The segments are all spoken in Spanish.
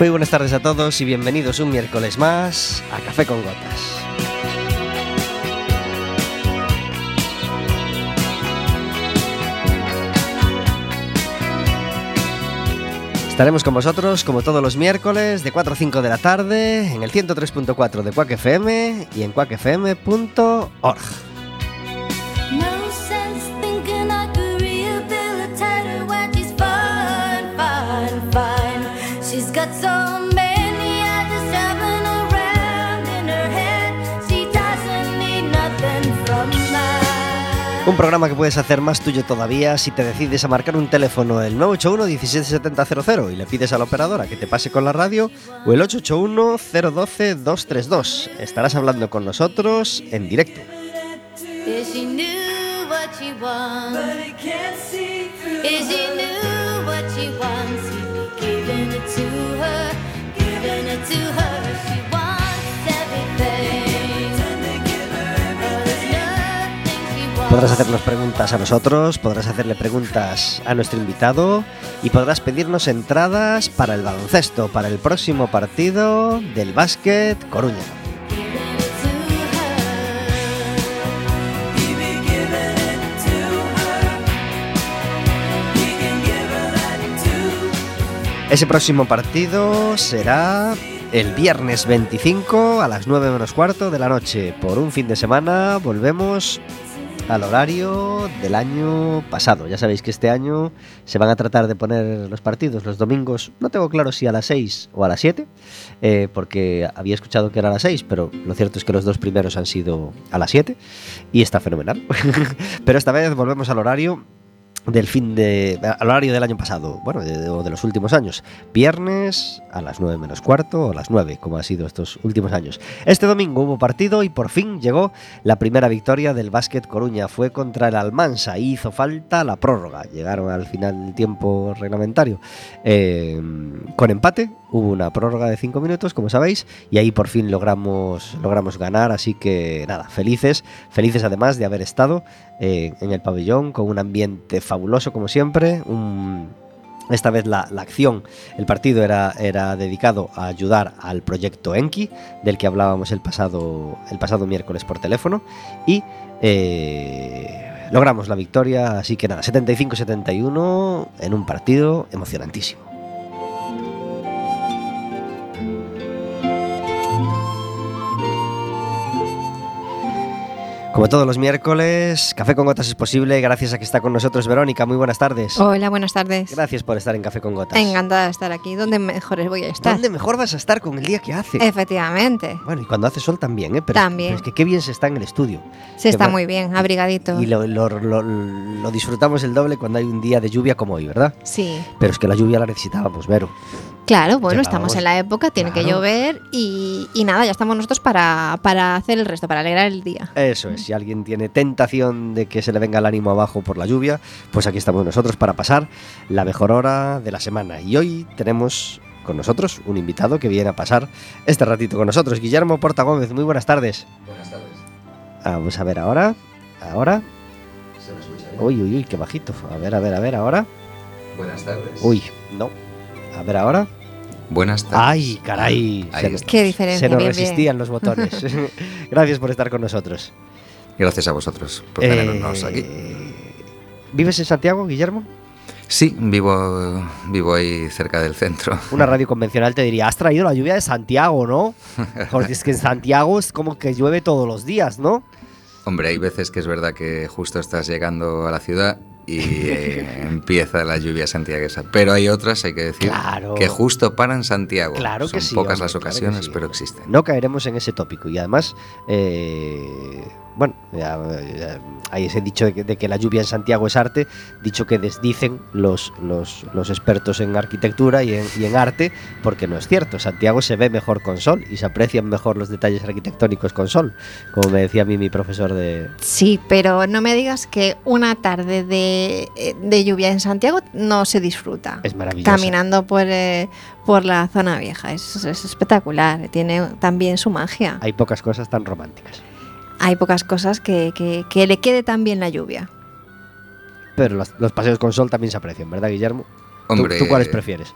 Muy buenas tardes a todos y bienvenidos un miércoles más a Café con Gotas. Estaremos con vosotros como todos los miércoles de 4 a 5 de la tarde en el 103.4 de Quack FM y en quackfm.org. programa que puedes hacer más tuyo todavía si te decides a marcar un teléfono el 981 177000 y le pides a la operadora que te pase con la radio o el 881 012 232. Estarás hablando con nosotros en directo. Podrás hacernos preguntas a nosotros, podrás hacerle preguntas a nuestro invitado y podrás pedirnos entradas para el baloncesto, para el próximo partido del básquet Coruña. Ese próximo partido será el viernes 25 a las 9 menos cuarto de la noche. Por un fin de semana volvemos al horario del año pasado. Ya sabéis que este año se van a tratar de poner los partidos los domingos. No tengo claro si a las 6 o a las 7, eh, porque había escuchado que era a las 6, pero lo cierto es que los dos primeros han sido a las 7 y está fenomenal. pero esta vez volvemos al horario del fin de. al horario del año pasado, bueno, de- o de los últimos años. Viernes a las 9 menos cuarto o a las 9, como ha sido estos últimos años. Este domingo hubo partido y por fin llegó la primera victoria del Básquet Coruña. Fue contra el Almansa y hizo falta la prórroga. Llegaron al final del tiempo reglamentario eh, con empate. Hubo una prórroga de 5 minutos, como sabéis, y ahí por fin logramos, logramos ganar. Así que nada, felices, felices además de haber estado eh, en el pabellón con un ambiente fabuloso como siempre. esta vez la, la acción, el partido era, era dedicado a ayudar al proyecto Enki, del que hablábamos el pasado, el pasado miércoles por teléfono, y eh, logramos la victoria, así que nada, 75-71 en un partido emocionantísimo. Como todos los miércoles, Café con Gotas es posible gracias a que está con nosotros Verónica. Muy buenas tardes. Hola, buenas tardes. Gracias por estar en Café con Gotas. Encantada de estar aquí. ¿Dónde mejores voy a estar? ¿Dónde mejor vas a estar con el día que hace? Efectivamente. Bueno, y cuando hace sol también, ¿eh? Pero También. pero es que qué bien se está en el estudio. Se está va- muy bien, abrigadito. Y lo, lo- lo- lo disfrutamos el doble cuando hay un día de lluvia como hoy, ¿verdad? Sí. Pero es que la lluvia la necesitábamos, Vero. Claro, bueno, estamos en la época, tiene que llover y, y nada, ya estamos nosotros para, para hacer el resto, para alegrar el día. Eso es, si alguien tiene tentación de que se le venga el ánimo abajo por la lluvia, pues aquí estamos nosotros para pasar la mejor hora de la semana. Y hoy tenemos con nosotros un invitado que viene a pasar este ratito con nosotros, Guillermo Porta Gómez. Muy buenas tardes. Buenas tardes. Vamos a ver ahora. Ahora. ¿Se me escucha bien? Uy, uy, uy, qué bajito. A ver, a ver, a ver, ahora. Buenas tardes. Uy, no. A ver ahora. Buenas tardes. Ay, caray. Ahí Se, está. Qué diferencia. se nos bien, bien. resistían los botones. Gracias por estar con nosotros. Gracias a vosotros por tenernos Eh, aquí. ¿Vives en Santiago, Guillermo? Sí, vivo, vivo ahí cerca del centro. Una radio convencional te diría, has traído la lluvia de Santiago, ¿no? Porque es que en Santiago es como que llueve todos los días, ¿no? Hombre, hay veces que es verdad que justo estás llegando a la ciudad y eh, empieza la lluvia santiaguesa. Pero hay otras, hay que decir, Claro. que justo paran Santiago. Claro que Son sí, pocas hombre, las claro que ocasiones, sí. pero existen. No caeremos en ese tópico. Y además, eh, bueno, ya, ya, hay ese dicho de que, de que la lluvia en Santiago es arte, dicho que desdicen los, los, los expertos en arquitectura y en, y en arte, porque no es cierto. Santiago se ve mejor con sol y se aprecian mejor los detalles arquitectónicos con sol, como me decía a mí mi profesor de... Sí, pero no me digas que una tarde de, de lluvia en Santiago no se disfruta. Es maravilloso. Caminando por, eh, por la zona vieja. Es, es espectacular. Tiene también su magia. Hay pocas cosas tan románticas. Hay pocas cosas que, que- que le quede tan bien la lluvia. Pero los, los paseos con sol también se aprecian, ¿verdad, Guillermo? ¿Tú- Hombre, ¿Tú, cuáles prefieres?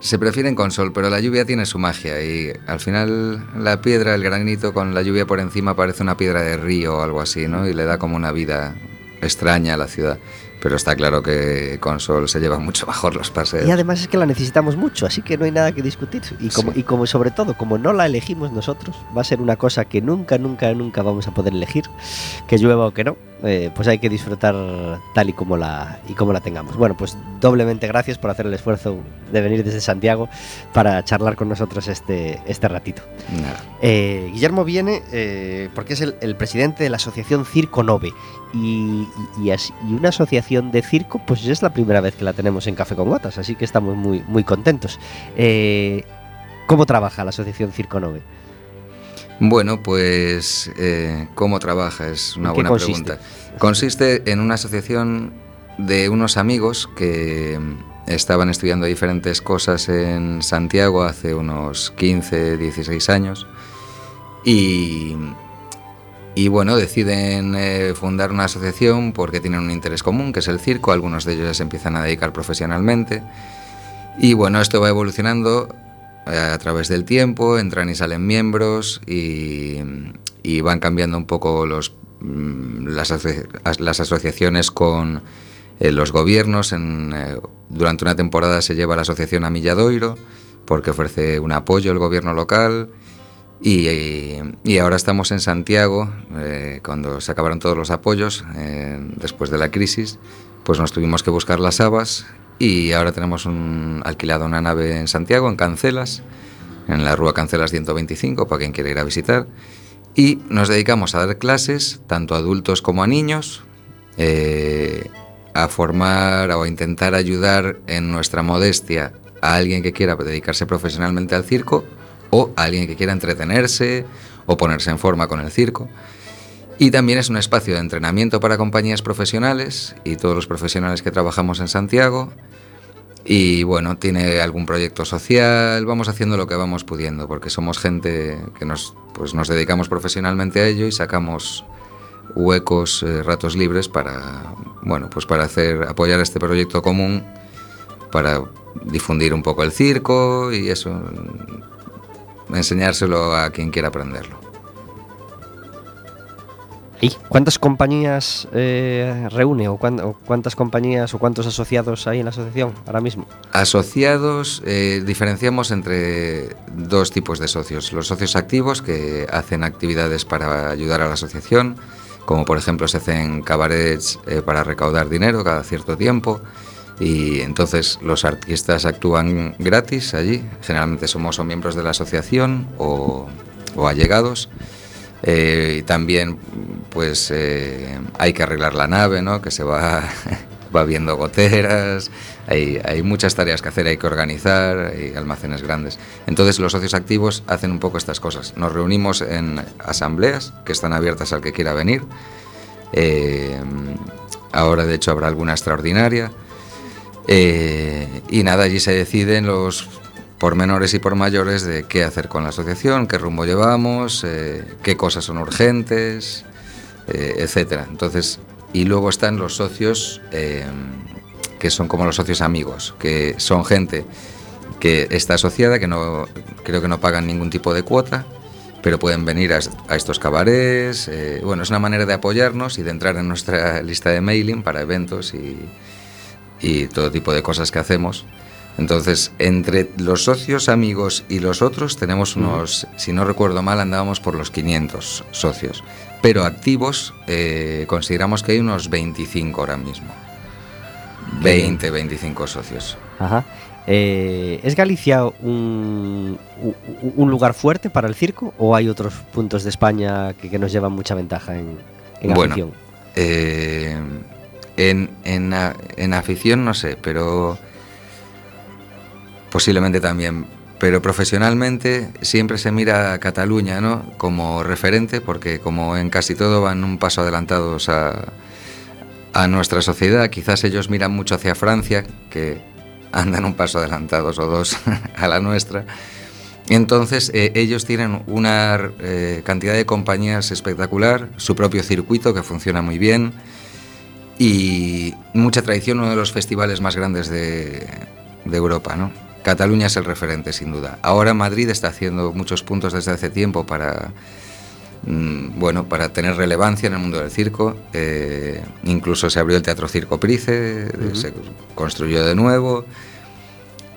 se prefieren con sol, pero la lluvia tiene su magia y al final la piedra, el granito con la lluvia por encima parece una piedra de río o algo así, ¿no? Y le da como una vida extraña a la ciudad pero está claro que con Sol se llevan mucho mejor los paseos. Y además es que la necesitamos mucho, así que no hay nada que discutir. Y como, Sí. y como sobre todo, como no la elegimos nosotros, va a ser una cosa que nunca, nunca, nunca vamos a poder elegir, que llueva o que no, eh, pues hay que disfrutar tal y como la y como la tengamos. Bueno, pues doblemente gracias por hacer el esfuerzo de venir desde Santiago para charlar con nosotros este, este ratito. Eh, Guillermo viene eh, porque es el, el presidente de la asociación Circo Nove y, y- y una asociación de circo pues es la primera vez que la tenemos en Café con Gotas, así que estamos muy, muy contentos. ¿Cómo trabaja la asociación Circo Nove? Bueno, pues eh, ¿cómo trabaja? Es una ¿En qué buena consiste? pregunta. Consiste en una asociación de unos amigos que mm, estaban estudiando diferentes cosas en Santiago hace unos 15, 16 años y, y bueno, deciden eh, fundar una asociación porque tienen un interés común, que es el circo, algunos de ellos ya se empiezan a dedicar profesionalmente y bueno, esto va evolucionando a través del tiempo, entran y salen miembros y, van cambiando un poco los, mm, las, las asociaciones con eh, los gobiernos. Eh, durante una temporada se lleva la asociación a Milladoiro porque ofrece un apoyo al gobierno local. Y, y ahora estamos en Santiago, eh, cuando se acabaron todos los apoyos eh, después de la crisis, pues nos tuvimos que buscar las habas y ahora tenemos un, alquilado una nave en Santiago, en Cancelas, en la Rúa Cancelas 125, para quien quiera ir a visitar. Y nos dedicamos a dar clases, tanto a adultos como a niños, eh, a formar o a intentar ayudar en nuestra modestia a alguien que quiera dedicarse profesionalmente al circo o a alguien que quiera entretenerse o ponerse en forma con el circo. Y también es un espacio de entrenamiento para compañías profesionales y todos los profesionales que trabajamos en Santiago. Y bueno, tiene algún proyecto social, vamos haciendo lo que vamos pudiendo, porque somos gente que nos, pues nos dedicamos profesionalmente a ello y sacamos huecos, eh, ratos libres para, bueno, pues para hacer, apoyar este proyecto común, para difundir un poco el circo y eso, enseñárselo a quien quiera aprenderlo. ¿Y cuántas compañías eh, reúne o, cuán- o cuántas compañías o cuántos asociados hay en la asociación ahora mismo? Asociados, eh, diferenciamos entre dos tipos de socios. Los socios activos que hacen actividades para ayudar a la asociación, como por ejemplo se hacen cabarets eh, para recaudar dinero cada cierto tiempo. Y entonces los artistas actúan gratis allí. Generalmente somos o miembros de la asociación o, o allegados. Eh, y también pues eh, hay que arreglar la nave, ¿no? que se va, va viendo goteras, hay, hay muchas tareas que hacer, hay que organizar, hay almacenes grandes. Entonces los socios activos hacen un poco estas cosas. Nos reunimos en asambleas que están abiertas al que quiera venir. Eh, ahora de hecho habrá alguna extraordinaria. Y nada, allí se deciden los pormenores y por mayores de qué hacer con la asociación, qué rumbo llevamos, eh, qué cosas son urgentes, eh, etcétera. Entonces, y luego están los socios eh, que son como los socios amigos, que son gente que está asociada, que no creo que no pagan ningún tipo de cuota, pero pueden venir a, a estos cabarets. eh, bueno, es una manera de apoyarnos y de entrar en nuestra lista de mailing para eventos y, y todo tipo de cosas que hacemos. Entonces, entre los socios, amigos y los otros, tenemos unos, si no recuerdo mal, andábamos por los 500 socios. Pero activos, eh, consideramos que hay unos 25 ahora mismo. 20, 25 socios. Ajá. Eh, ¿Es Galicia un, un lugar fuerte para el circo o hay otros puntos de España que, que nos llevan mucha ventaja en, en Bueno, afición? Eh, en, en afición no sé, pero posiblemente también. Pero profesionalmente siempre se mira a Cataluña ¿no? como referente, porque como en casi todo van un paso adelantados a, nuestra sociedad. Quizás ellos miran mucho hacia Francia, que andan un paso adelantados o dos a la nuestra. Entonces, eh, ellos tienen una eh, cantidad de compañías espectacular, su propio circuito que funciona muy bien y mucha tradición, uno de los festivales más grandes de, de Europa, ¿no? Cataluña es el referente, sin duda. Ahora Madrid está haciendo muchos puntos desde hace tiempo para, mm, bueno, para tener relevancia en el mundo del circo. Eh, incluso se abrió el Teatro Circo Price, se construyó de nuevo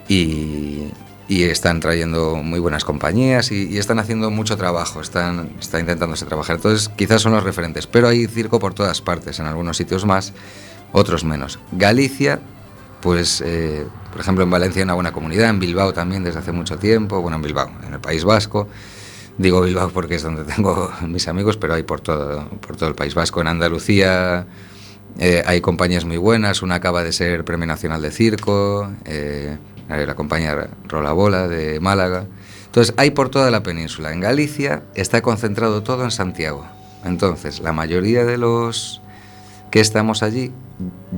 y, y están trayendo muy buenas compañías y, y están haciendo mucho trabajo, están, está intentándose trabajar. Entonces, quizás son los referentes, pero hay circo por todas partes, en algunos sitios más, otros menos. Galicia, pues, eh, por ejemplo, en Valencia hay una buena comunidad, en Bilbao también desde hace mucho tiempo, bueno, en Bilbao, en el País Vasco. Digo Bilbao porque es donde tengo mis amigos, pero hay por todo, por todo el País Vasco. En Andalucía eh, hay compañías muy buenas, una acaba de ser Premio Nacional de Circo, eh, la compañía Rola Bola de Málaga. Entonces, hay por toda la península. En Galicia está concentrado todo en Santiago. Entonces, la mayoría de los que estamos allí,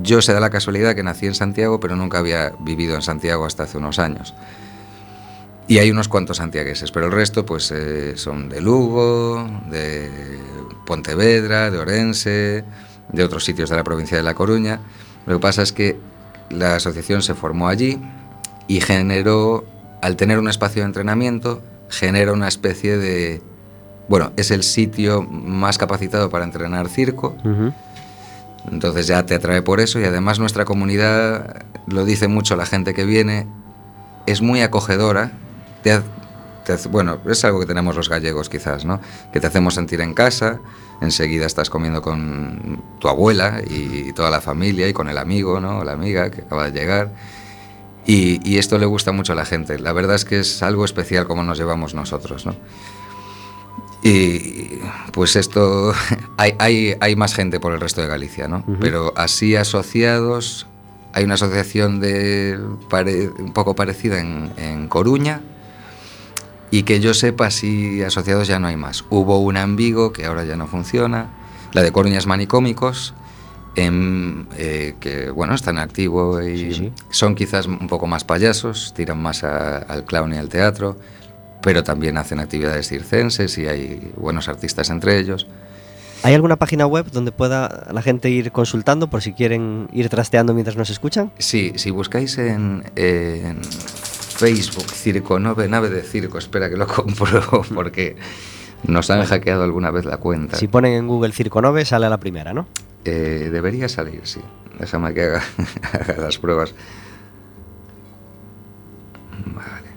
yo se da la casualidad que nací en Santiago, pero nunca había vivido en Santiago hasta hace unos años. Y hay unos cuantos santiagueses, pero el resto pues eh, son de Lugo, de Pontevedra, de Orense, de otros sitios de la provincia de La Coruña. Lo que pasa es que la asociación se formó allí y generó, al tener un espacio de entrenamiento, genera una especie de... Bueno, es el sitio más capacitado para entrenar circo. Ujú. Entonces ya te atrae por eso y además nuestra comunidad, lo dice mucho la gente que viene, es muy acogedora. Te te bueno, es algo que tenemos los gallegos quizás, ¿no? Que te hacemos sentir en casa, enseguida estás comiendo con tu abuela y toda la familia y con el amigo, ¿no? La amiga que acaba de llegar. Y, y esto le gusta mucho a la gente. La verdad es que es algo especial como nos llevamos nosotros, ¿no? Y pues esto, hay, hay, hay más gente por el resto de Galicia, ¿no? Pero así asociados, hay una asociación de pare- un poco parecida en, en Coruña y que yo sepa, así asociados ya no hay más. Hubo una en Vigo que ahora ya no funciona, la de Coruña es Manicómicos, en, eh, que bueno, están en activo y Sí, sí. son quizás un poco más payasos, tiran más a- al clown y al teatro, pero también hacen actividades circenses y hay buenos artistas entre ellos. ¿Hay alguna página web donde pueda la gente ir consultando por si quieren ir trasteando mientras nos escuchan? Sí, si buscáis en, en Facebook Circo Nove, nave de circo, espera que lo compruebo porque nos han hackeado alguna vez la cuenta. Si ponen en Google Circo 9 sale a la primera, ¿no? Eh, debería salir, sí. Déjame que haga, haga las pruebas. Vale.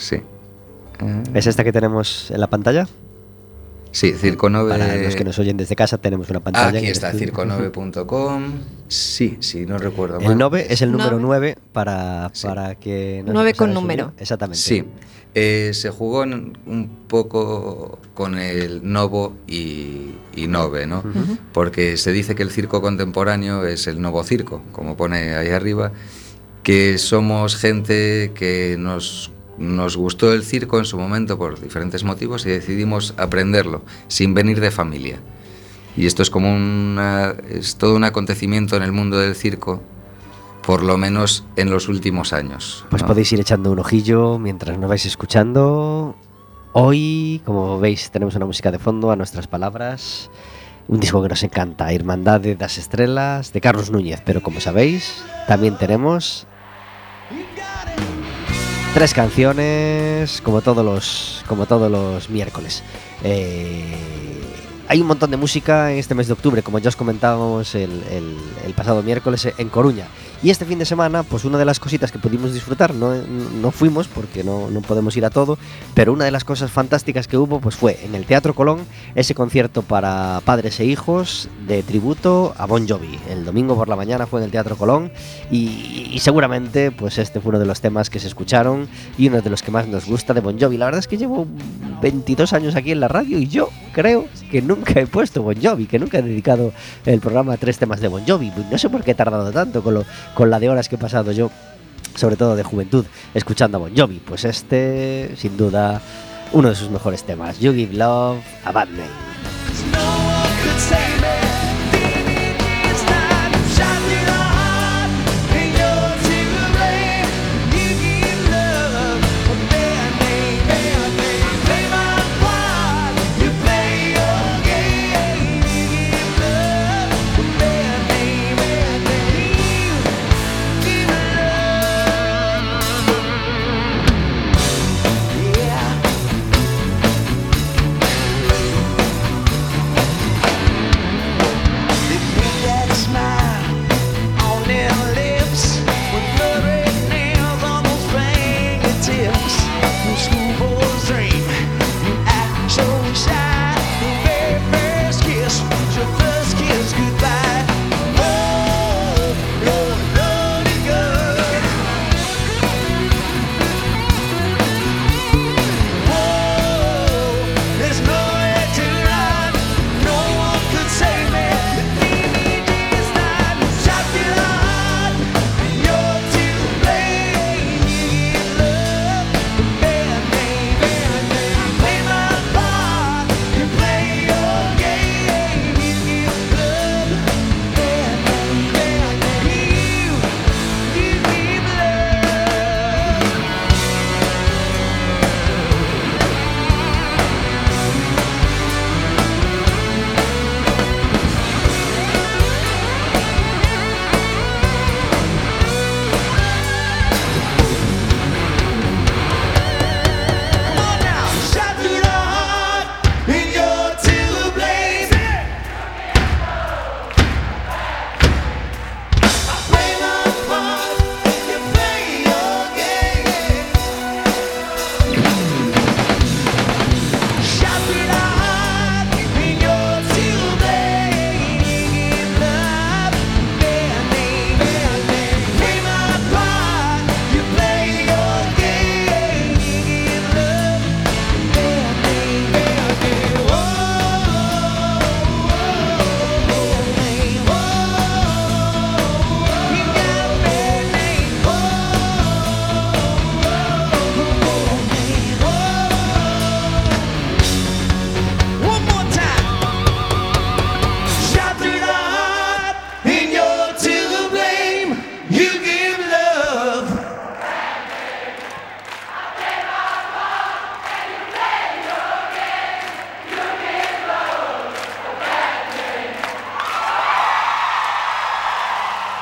Sí. Eh, ¿Es esta que tenemos en la pantalla? Sí, Circo Nove. Para los que nos oyen desde casa tenemos una pantalla. Aquí está, circonove.com. Sí, sí, no recuerdo mal. El 9 es el número Nueve. 9 para, Sí. para que... no Nueve se con nos número. Exactamente. Sí. Eh, se jugó en- un poco con el Novo y, y Nove, ¿no? Porque se dice que el circo contemporáneo es el Novo Circo, como pone ahí arriba, que somos gente que nos, nos gustó el circo en su momento por diferentes motivos y decidimos aprenderlo sin venir de familia. Y esto es como una, es todo un acontecimiento en el mundo del circo, por lo menos en los últimos años. Pues ¿no? podéis ir echando un ojillo mientras nos vais escuchando. Hoy, como veis, tenemos una música de fondo a nuestras palabras. Un disco que nos encanta, Hermandad de las Estrellas, de Carlos Núñez. Pero como sabéis, también tenemos tres canciones, como todos los, como todos los miércoles. Eh, hay un montón de música en este mes de octubre, como ya os comentábamos el, el- el pasado miércoles en Coruña. Y este fin de semana, pues una de las cositas que pudimos disfrutar, no, no fuimos porque no, no podemos ir a todo, pero una de las cosas fantásticas que hubo pues fue en el Teatro Colón ese concierto para padres e hijos de tributo a Bon Jovi. El domingo por la mañana fue en el Teatro Colón y, y seguramente pues este fue uno de los temas que se escucharon y uno de los que más nos gusta de Bon Jovi. La verdad es que llevo 22 años aquí en la radio y yo creo que nunca he puesto Bon Jovi, que nunca he dedicado el programa a tres temas de Bon Jovi. No sé por qué he tardado tanto con, lo, con la de horas que he pasado yo, sobre todo de juventud, escuchando a Bon Jovi. Pues este, sin duda, uno de sus mejores temas. You Give Love a Bad Name.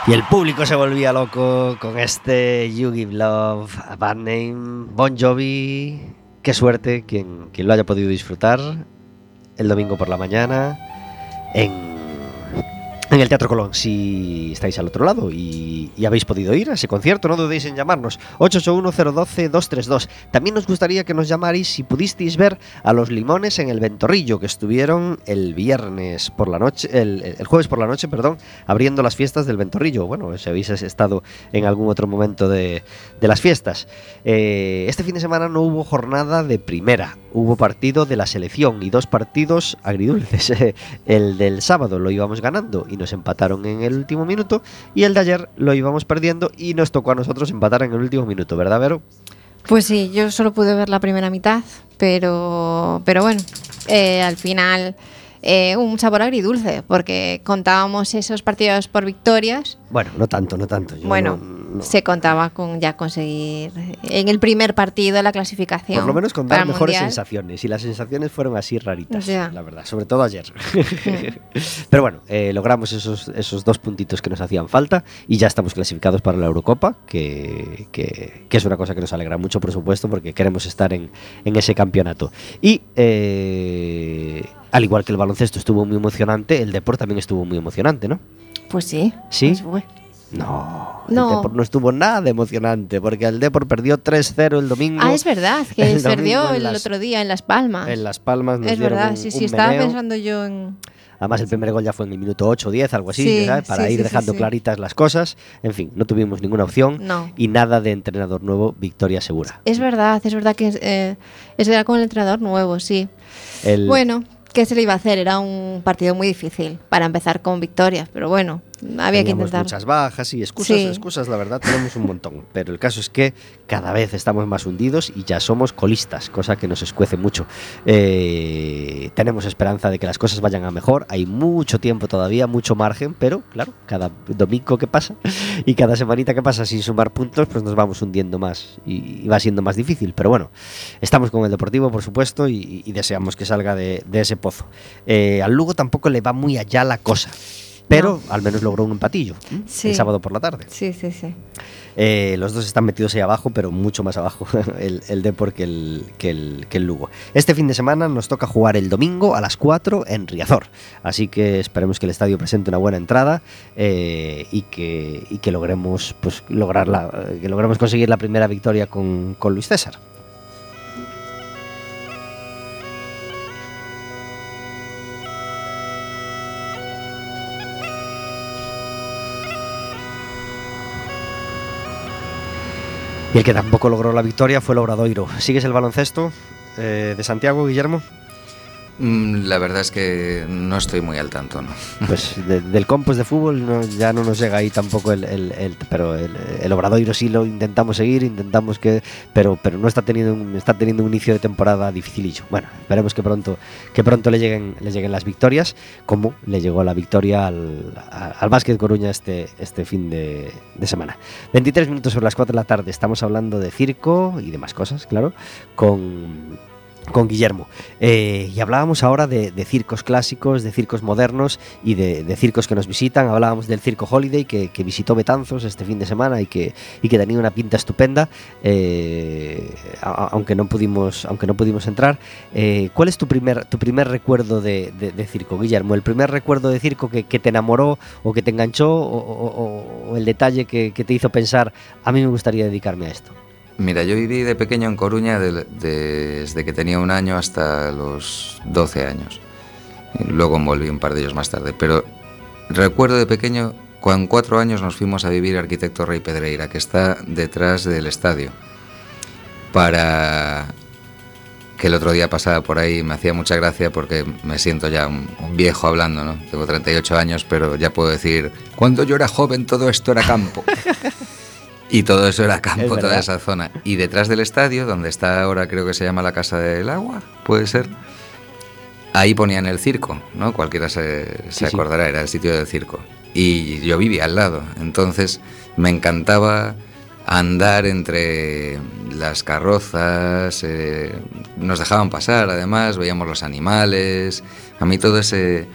Y el público se volvía loco con este You Give Love, a bad name, Bon Jovi. Qué suerte quien, quien lo haya podido disfrutar el domingo por la mañana en en el Teatro Colón, si estáis al otro lado y, y habéis podido ir a ese concierto, no dudéis en llamarnos 881-012-232. También nos gustaría que nos llamarais si pudisteis ver a los limones en el Ventorrillo, que estuvieron el viernes por la noche, el, jueves por la noche, perdón, abriendo las fiestas del Ventorrillo. Bueno, si habéis estado en algún otro momento de, de las fiestas. Eh, este fin de semana no hubo jornada de primera, hubo partido de la selección y dos partidos agridulces. el del sábado lo íbamos ganando y nos empataron en el último minuto y el de ayer lo íbamos perdiendo y nos tocó a nosotros empatar en el último minuto, ¿verdad, Vero? Pues sí, yo solo pude ver la primera mitad, pero, pero bueno, eh, al final eh, un sabor agridulce, porque contábamos esos partidos por victorias. Bueno, no tanto, no tanto. Yo bueno, no- no- se contaba con ya conseguir en el primer partido la clasificación. Por lo menos con dar mejores Mundial. sensaciones. Y las sensaciones fueron así raritas, la verdad. Sobre todo ayer. Pero bueno, eh, logramos esos, esos dos puntitos que nos hacían falta y ya estamos clasificados para la Eurocopa, que, que- que es una cosa que nos alegra mucho, por supuesto, porque queremos estar en, en ese campeonato. Y eh, al igual que el baloncesto estuvo muy emocionante, el deporte también estuvo muy emocionante, ¿no? Pues sí. ¿Sí? pues. No, No. el Depor no estuvo nada emocionante, porque el Depor perdió 3-0 el domingo. Ah, es verdad, que El perdió el las- otro día en Las Palmas. En Las Palmas nos es dieron verdad, un- sí, un sí, estaba meneo. pensando yo en... Además, el primer gol ya fue en el minuto 8 o 10, algo así, Sí, ¿sabes? para sí, ir sí, dejando claritas las cosas. En fin, no tuvimos ninguna opción No. y nada de entrenador nuevo, victoria segura. Es verdad, es verdad que eh, es era con el entrenador nuevo, sí. El- Bueno, ¿qué se le iba a hacer? Era un partido muy difícil para empezar con victorias, pero bueno, había que intentar. muchas bajas y excusas, Sí. excusas, la verdad, tenemos un montón. Pero el caso es que cada vez estamos más hundidos y ya somos colistas, cosa que nos escuece mucho. Eh, tenemos esperanza de que las cosas vayan a mejor. Hay mucho tiempo todavía, mucho margen, pero claro, cada domingo que pasa y cada semanita que pasa sin sumar puntos, pues nos vamos hundiendo más y, y va siendo más difícil. Pero bueno, estamos con el Deportivo, por supuesto, y, y deseamos que salga de, de ese pozo. Eh, al Lugo tampoco le va muy allá la cosa. Pero al menos logró un empatillo el sábado por la tarde. Sí, sí, sí. Eh, los dos están metidos ahí abajo, pero mucho más abajo el, el Depor que el, que, el, que el Lugo. Este fin de semana nos toca jugar el domingo a las 4 en Riazor. Así que esperemos que el estadio presente una buena entrada eh, y, que, y que logremos pues, lograr la- que logremos conseguir la primera victoria con, con Luis César. El que tampoco logró la victoria fue el Obradoiro. ¿Sigues el baloncesto eh, de Santiago, Guillermo? Mm, La verdad es que no estoy muy al tanto, ¿no? Pues de- del compos de fútbol no- ya no nos llega ahí tampoco el, el- pero el, Obradoiro sí lo intentamos seguir, intentamos que, pero, pero no está teniendo un, está teniendo un inicio de temporada dificilillo. Bueno, esperemos que pronto, que pronto le lleguen, le lleguen las victorias, como le llegó la victoria al, a- al Básquet Coruña este, este fin de, de semana. 23 minutos sobre las 4 de la tarde, estamos hablando de circo y demás cosas, claro, con con Guillermo. Eh, y hablábamos ahora de, circos clásicos, de circos modernos y de, circos que nos visitan. Hablábamos del Circo Holiday que, visitó Betanzos este fin de semana y que, y que tenía una pinta estupenda, eh, aunque, no pudimos, aunque no pudimos entrar. Eh, ¿Cuál es tu primer, tu primer recuerdo de, circo, Guillermo? ¿El primer recuerdo de circo que, te enamoró o que te enganchó o, el detalle que te hizo pensar, a mí me gustaría dedicarme a esto? Mira, yo viví de pequeño en Coruña de- desde que tenía un año hasta los 12 años. Luego volví un par de ellos más tarde. Pero recuerdo de pequeño, con cuatro años nos fuimos a vivir Arquitecto Rey Pedreira, que está detrás del estadio. Para que el otro día pasaba por ahí, me hacía mucha gracia porque me siento ya un, un viejo hablando, ¿no? Tengo 38 años, pero ya puedo decir, cuando yo era joven todo esto era campo. Y todo eso era Es campo, toda esa zona. Y detrás del estadio, donde está ahora creo que se llama la Casa del Agua, puede ser, ahí ponían el circo, ¿no? Cualquiera se, se Sí, sí. acordará, era el sitio del circo. Y yo vivía al lado, entonces me encantaba andar entre las carrozas, eh, nos dejaban pasar además, veíamos los animales, a mí todo ese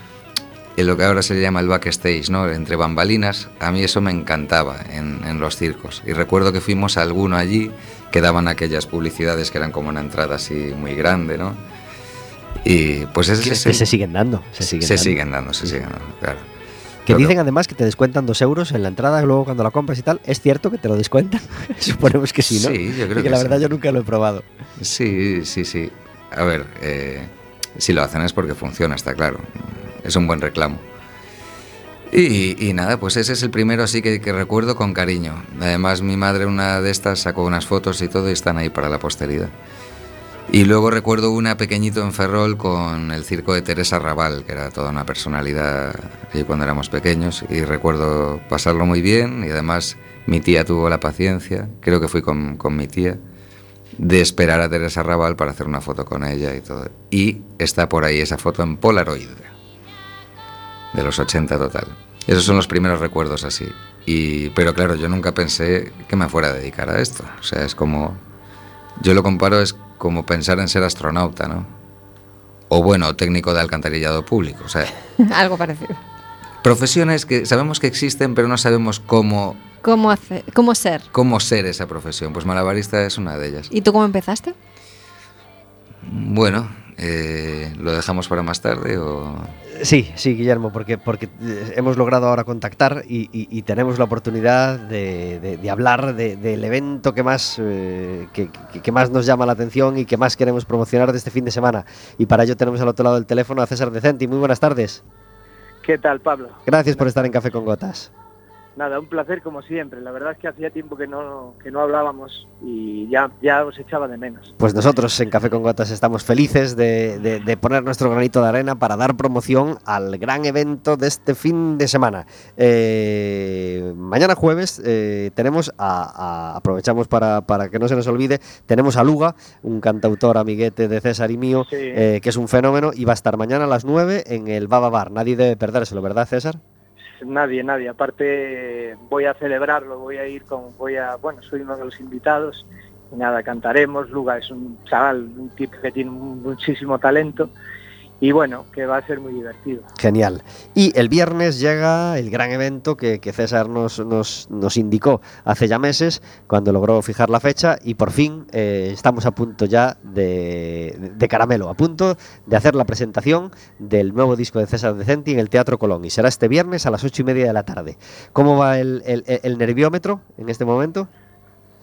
en lo que ahora se llama el backstage, ¿no? entre bambalinas, a mí eso me encantaba en, en, los circos. Y recuerdo que fuimos a alguno allí que daban aquellas publicidades que eran como una entrada así muy grande, ¿no? Y pues ese, que, se siguen dando. Se siguen, se dando. siguen dando, se siguen dando, claro. Que dicen además que te descuentan dos euros en la entrada, luego cuando la compras y tal. ¿Es cierto que te lo descuentan? Suponemos que sí, ¿no? Sí, yo creo y que, la verdad yo nunca lo he probado. Sí, sí, sí. A ver, eh, si lo hacen es porque funciona, está claro. Es un buen reclamo. Y, nada, pues ese es el primero así que, recuerdo con cariño. Además, mi madre, una de estas, sacó unas fotos y todo y están ahí para la posteridad. Y luego recuerdo una pequeñito en Ferrol con el circo de Teresa Raval, que era toda una personalidad allí cuando éramos pequeños. Y recuerdo pasarlo muy bien y además mi tía tuvo la paciencia, creo que fui con, con mi tía, de esperar a Teresa Raval para hacer una foto con ella y todo. Y está por ahí esa foto en Polaroid, de los 80 total. Esos son los primeros recuerdos así. Y, pero claro, yo nunca pensé que me fuera a dedicar a esto. O sea, es como... Yo lo comparo, es como pensar en ser astronauta, ¿no? O bueno, técnico de alcantarillado público, o sea... Algo parecido. Profesiones que sabemos que existen, pero no sabemos cómo... ¿Cómo, hacer, cómo ser? Cómo ser esa profesión. Pues malabarista es una de ellas. ¿Y tú cómo empezaste? Bueno, eh, ¿lo dejamos para más tarde o...? Sí, sí, Guillermo, porque, porque eh, hemos logrado ahora contactar y, y, y tenemos la oportunidad de, de, de hablar del de, evento que más, eh, que, que, más nos llama la atención y que más queremos promocionar de este fin de semana. Y para ello tenemos al otro lado del teléfono a César Decenti. Muy buenas tardes. ¿Qué tal, Pablo? Gracias por estar en Café con Gotas. Nada, un placer como siempre. La verdad es que hacía tiempo que no, que no hablábamos y ya, ya os echaba de menos. Pues nosotros en Café con Gotas estamos felices de, de, de, poner nuestro granito de arena para dar promoción al gran evento de este fin de semana. Eh, mañana jueves eh, tenemos, a, a, aprovechamos para, para, que no se nos olvide, tenemos a Luga, un cantautor amiguete de César y mío, sí. eh, que es un fenómeno y va a estar mañana a las 9 en el Baba Bar. Nadie debe perdérselo, ¿verdad, César? Nadie, nadie. Aparte voy a celebrarlo, voy a ir con, voy a, bueno, soy uno de los invitados y nada, cantaremos. Luga es un chaval, un tipo que tiene muchísimo talento y bueno, que va a ser muy divertido. Genial. Y el viernes llega el gran evento que, que César nos, nos, nos, indicó hace ya meses, cuando logró fijar la fecha, y por fin eh, estamos a punto ya de, de, caramelo, a punto de hacer la presentación del nuevo disco de César Decenti en el Teatro Colón, y será este viernes a las ocho y media de la tarde. ¿Cómo va el, el, el nerviómetro en este momento?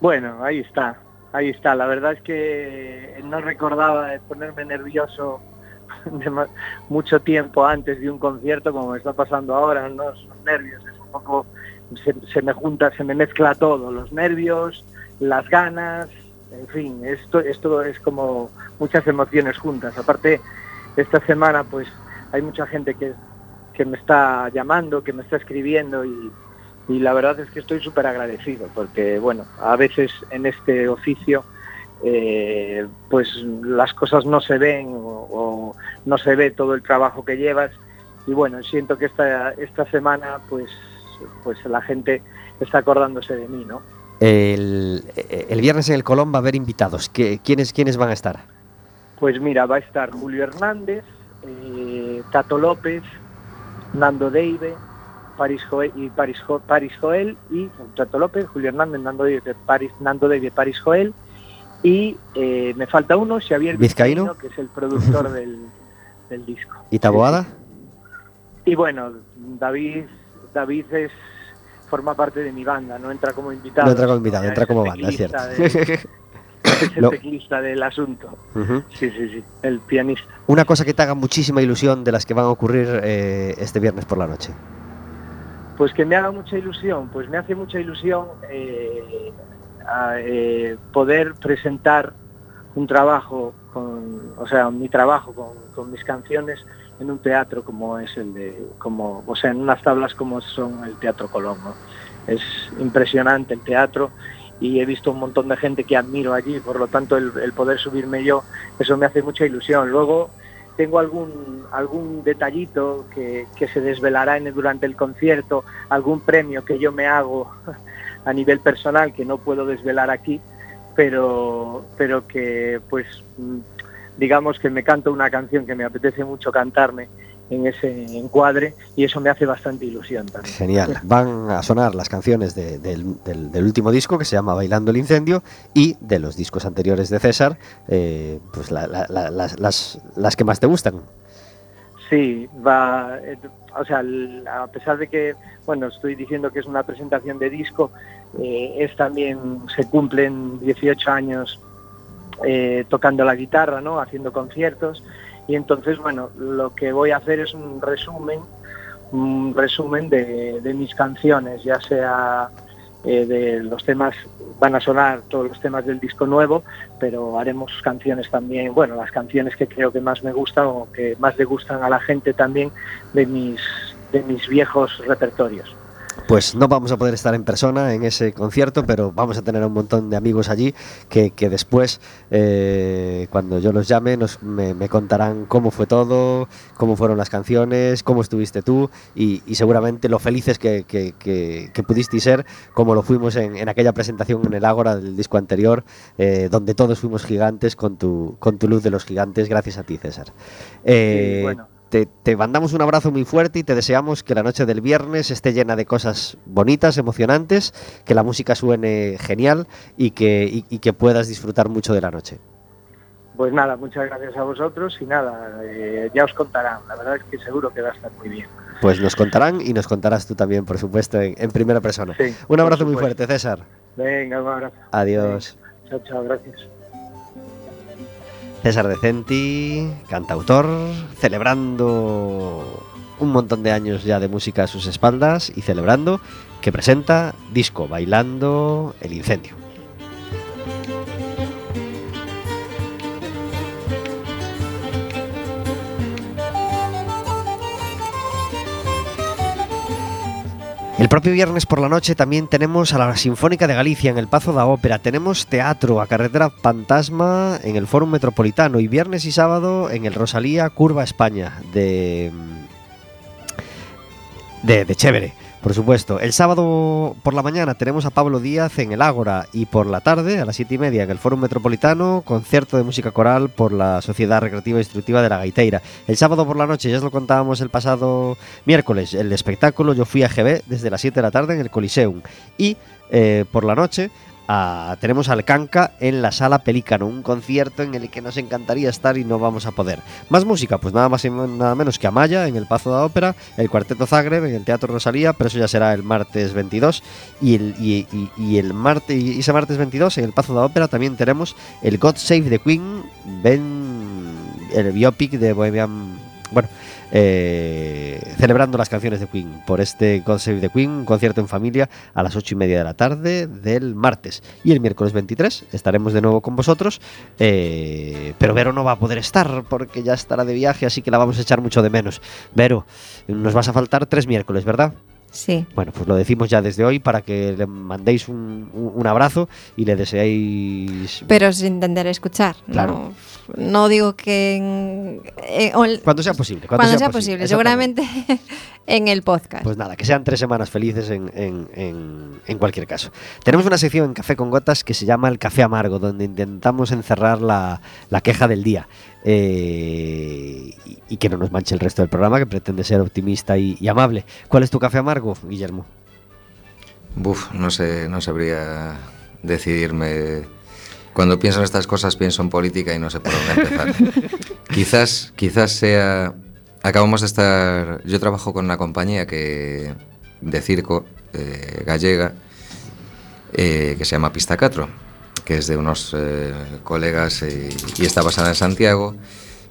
Bueno, ahí está, ahí está. La verdad es que no recordaba ponerme nervioso de mucho tiempo antes de un concierto, como me está pasando ahora, no son nervios, es un poco, se, se, me junta, se me mezcla todo, los nervios, las ganas, en fin, esto, esto es como muchas emociones juntas. Aparte, esta semana pues hay mucha gente que, que me está llamando, que me está escribiendo y, y la verdad es que estoy súper agradecido, porque bueno, a veces en este oficio eh, pues las cosas no se ven o, o, no se ve todo el trabajo que llevas. Y bueno siento que esta esta semana pues pues la gente está acordándose de mí no el, el viernes en el Colón va a haber invitados. ¿Qué, quiénes quiénes van a estar pues mira va a estar Julio Hernández eh, Tato López Nando Deive Paris Joel y Paris Joel y Tato López Julio Hernández Nando Deive Paris Nando Deive Paris Joel y eh, me falta uno, Xavier Vizcaíno, Vizcaíno que es el productor del, del, disco. ¿Y Taboada? Y bueno, David, David es forma parte de mi banda, no entra como invitado. No entra como invitado, entra como banda, es cierto. De, es el no. teclista del asunto. Uh -huh. Sí, sí, sí, el pianista. Una cosa que te haga muchísima ilusión de las que van a ocurrir eh, este viernes por la noche. Pues que me haga mucha ilusión, pues me hace mucha ilusión eh, a eh, poder presentar un trabajo con, o sea, mi trabajo con, mis canciones en un teatro como es el de, como, o sea, en unas tablas como son el Teatro Colón, ¿no? Es impresionante el teatro y he visto un montón de gente que admiro allí, por lo tanto el, el poder subirme yo, eso me hace mucha ilusión. Luego tengo algún, algún detallito que, que se desvelará en, durante el concierto, algún premio que yo me hago a nivel personal que no puedo desvelar aquí, pero, pero que pues digamos que me canto una canción que me apetece mucho cantarme en ese encuadre y eso me hace bastante ilusión también. Genial. Van a sonar las canciones de- del, del- del último disco que se llama Bailando el Incendio y de los discos anteriores de César, eh, pues la- la- la- las, las- las que más te gustan. Sí, va, eh, o sea, a pesar de que, bueno, estoy diciendo que es una presentación de disco, eh, es también, se cumplen 18 años eh, tocando la guitarra, ¿no? Haciendo conciertos y entonces, bueno, lo que voy a hacer es un resumen, un resumen de, de mis canciones, ya sea eh, de los temas, van a sonar todos los temas del disco nuevo, pero haremos canciones también, bueno, las canciones que creo que más me gustan o que más le gustan a la gente también de mis, de mis viejos repertorios. Pues no vamos a poder estar en persona en ese concierto, pero vamos a tener un montón de amigos allí que, que después, eh, cuando yo los llame, nos, me, me contarán cómo fue todo, cómo fueron las canciones, cómo estuviste tú y, y seguramente lo felices que, que, pudisteis ser, como lo fuimos en, en aquella presentación en el Ágora del disco anterior, eh, donde todos fuimos gigantes con tu, con tu luz de los gigantes, gracias a ti, César. Eh, Sí, bueno. Te, te mandamos un abrazo muy fuerte y te deseamos que la noche del viernes esté llena de cosas bonitas, emocionantes, que la música suene genial y que, y- y que puedas disfrutar mucho de la noche. Pues nada, muchas gracias a vosotros y nada, eh, ya os contarán, la verdad es que seguro que va a estar muy bien. Pues nos contarán y nos contarás tú también, por supuesto, en, en primera persona. Sí, un abrazo muy fuerte, César. Venga, un abrazo. Adiós. Chao, chao, gracias. César Decenti, cantautor, celebrando un montón de años ya de música a sus espaldas y celebrando que presenta disco Bailando el Incendio. El propio viernes por la noche también tenemos a la Sinfónica de Galicia en el Pazo da Ópera, tenemos teatro a carretera Fantasma en el Fórum Metropolitano y viernes y sábado en el Rosalía Curva España de de, de Chévere, por supuesto. El sábado por la mañana tenemos a Pablo Díaz en el Ágora y por la tarde, a las siete y media, en el Fórum Metropolitano, concierto de música coral por la Sociedad Recreativa e Instructiva de la Gaiteira. El sábado por la noche, ya os lo contábamos el pasado miércoles, el espectáculo Yo fui a GB desde las 7 de la tarde en el Coliseum. Y eh, por la noche tenemos al Canca en la Sala Pelícano, un concierto en el que nos encantaría estar y no vamos a poder. Más música, pues nada más y nada menos que Amaya en el Pazo da Ópera, el Cuarteto Zagreb en el Teatro Rosalía, pero eso ya será el martes 22 y el y, y- el martes y ese martes 22 en el Pazo da Ópera también tenemos el God Save the Queen, ven el biopic de Bohemian, bueno, eh, celebrando las canciones de Queen por este God Save the Queen, concierto en familia a las ocho y media de la tarde del martes. Y el miércoles 23 estaremos de nuevo con vosotros, eh, pero Vero no va a poder estar porque ya estará de viaje, así que la vamos a echar mucho de menos. Vero, nos vas a faltar tres miércoles, ¿verdad? Sí. Bueno, pues lo decimos ya desde hoy para que le mandéis un, un- abrazo y le deseéis... Pero sin entender escuchar. Claro. No, no digo que. en- eh, o el- Cuando sea posible. cuando, sea, posible, exactamente. seguramente en el podcast. Pues nada, que sean tres semanas felices en, en- en- en cualquier caso. Tenemos una sección en Café con Gotas que se llama El Café Amargo, donde intentamos encerrar la, la queja del día eh, y, que no nos manche el resto del programa, que pretende ser optimista y, y amable. ¿Cuál es tu café amargo, Guillermo? Buf, no sé, no sabría decidirme. Cuando pienso en estas cosas pienso en política y no sé por dónde empezar. quizás, quizás sea. Acabamos de estar. Yo trabajo con una compañía que de circo eh, gallega eh, que se llama Pista 4, que es de unos eh, colegas eh, y está basada en Santiago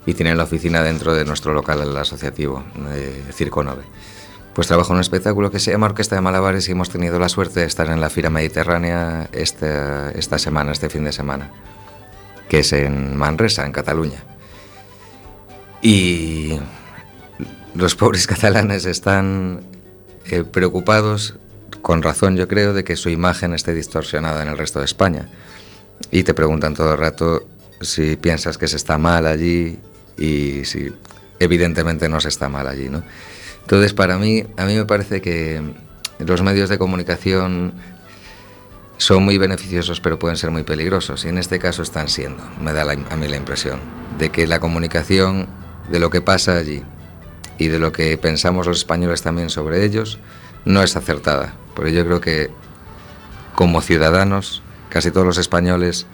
y tiene la oficina dentro de nuestro local asociativo, eh, Circo 9. Pues trabajo en un espectáculo que se llama Orquesta de Malabares y hemos tenido la suerte de estar en la Fira Mediterránea esta, esta semana, este fin de semana, que es en Manresa, en Cataluña. Y los pobres catalanes están eh, preocupados, con razón yo creo, de que su imagen esté distorsionada en el resto de España. Y te preguntan todo el rato si piensas que se está mal allí y si evidentemente no se está mal allí, ¿no? Entonces, para mí, a mí me parece que los medios de comunicación son muy beneficiosos, pero pueden ser muy peligrosos. Y en este caso están siendo, me da la- a mí la impresión, de que la comunicación de lo que pasa allí y de lo que pensamos los españoles también sobre ellos no es acertada. Porque yo creo que como ciudadanos, casi todos los españoles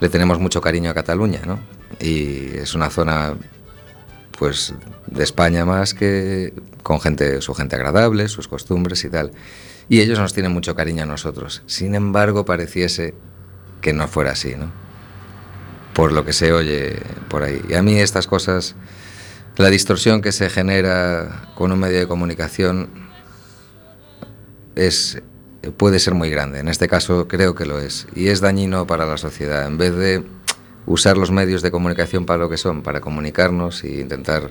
le tenemos mucho cariño a Cataluña, ¿no? Y es una zona pues de España más que con gente, su gente agradable, sus costumbres y tal. Y ellos nos tienen mucho cariño a nosotros. Sin embargo, pareciese que no fuera así, ¿no? Por lo que se oye por ahí. Y a mí estas cosas, la distorsión que se genera con un medio de comunicación es puede ser muy grande. En este caso creo que lo es. Y es dañino para la sociedad. En vez de usar los medios de comunicación para lo que son, para comunicarnos e intentar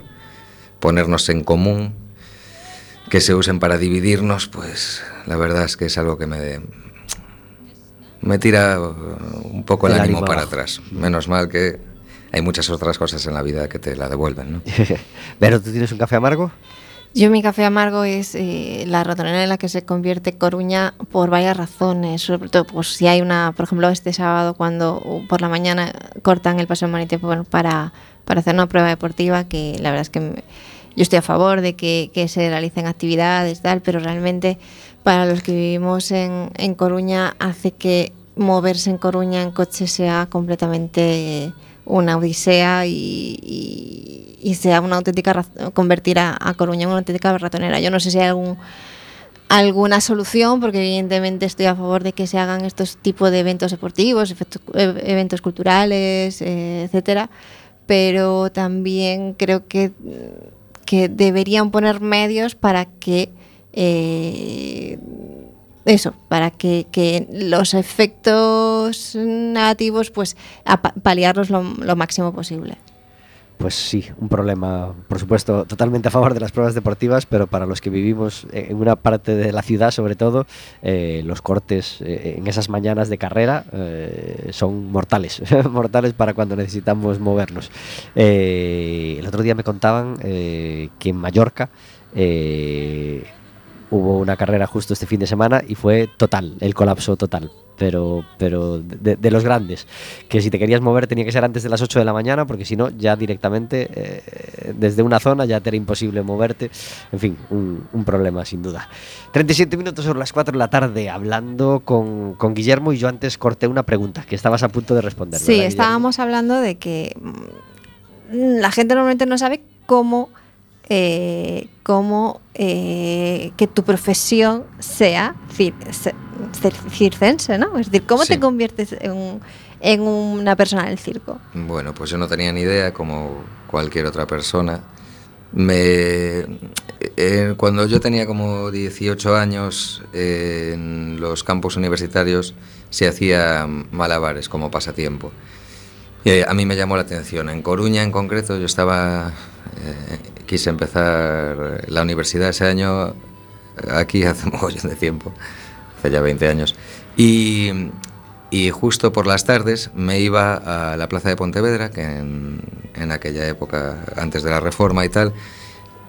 ponernos en común, que se usen para dividirnos, pues la verdad es que es algo que me, me tira un poco el, ánimo, para atrás. Menos mal que hay muchas otras cosas en la vida que te la devuelven. ¿no? ¿Pero tú tienes un café amargo? Yo mi café amargo es eh, la ratonera en la que se convierte Coruña por varias razones, sobre todo pues, si hay una, por ejemplo, este sábado cuando uh, por la mañana cortan el paseo marítimo para, para hacer una prueba deportiva, que la verdad es que yo estoy a favor de que, se realicen actividades, tal, pero realmente para los que vivimos en, en Coruña hace que moverse en Coruña en coche sea completamente una odisea y, sea una auténtica convertir a, a, Coruña en una auténtica ratonera. Yo no sé si hay algún alguna solución, porque evidentemente estoy a favor de que se hagan estos tipos de eventos deportivos, efectos, eventos culturales, eh, etcétera, pero también creo que, que deberían poner medios para que eh, eso, para que, los efectos negativos, pues paliarlos lo, lo, máximo posible. Pues sí, un problema, por supuesto, totalmente a favor de las pruebas deportivas, pero para los que vivimos en una parte de la ciudad, sobre todo, eh, los cortes eh, en esas mañanas de carrera eh, son mortales, mortales para cuando necesitamos movernos. El otro día me contaban que en Mallorca hubo una carrera justo este fin de semana y fue total, el colapso total. Pero, pero de, de los grandes, que si te querías mover tenía que ser antes de las 8 de la mañana, porque si no, ya directamente eh, desde una zona ya te era imposible moverte. En fin, un, un, problema sin duda. 37 minutos sobre las 4 de la tarde, hablando con, con, Guillermo, y yo antes corté una pregunta que estabas a punto de responder. Sí, estábamos hablando de que mm, la gente normalmente no sabe cómo eh, cómo eh, que tu profesión sea cir circense, ¿no? Es decir, ¿cómo sí. te conviertes en, en, una persona del circo? Bueno, pues yo no tenía ni idea, como cualquier otra persona. Me, eh, cuando yo tenía como 18 años, eh, en los campos universitarios se hacía malabares como pasatiempo. Y a mí me llamó la atención. En Coruña, en concreto, yo estaba eh, quise empezar la universidad ese año, aquí hace un de tiempo, hace ya 20 años. Y, justo por las tardes me iba a la plaza de Pontevedra, que en, aquella época, antes de la reforma y tal,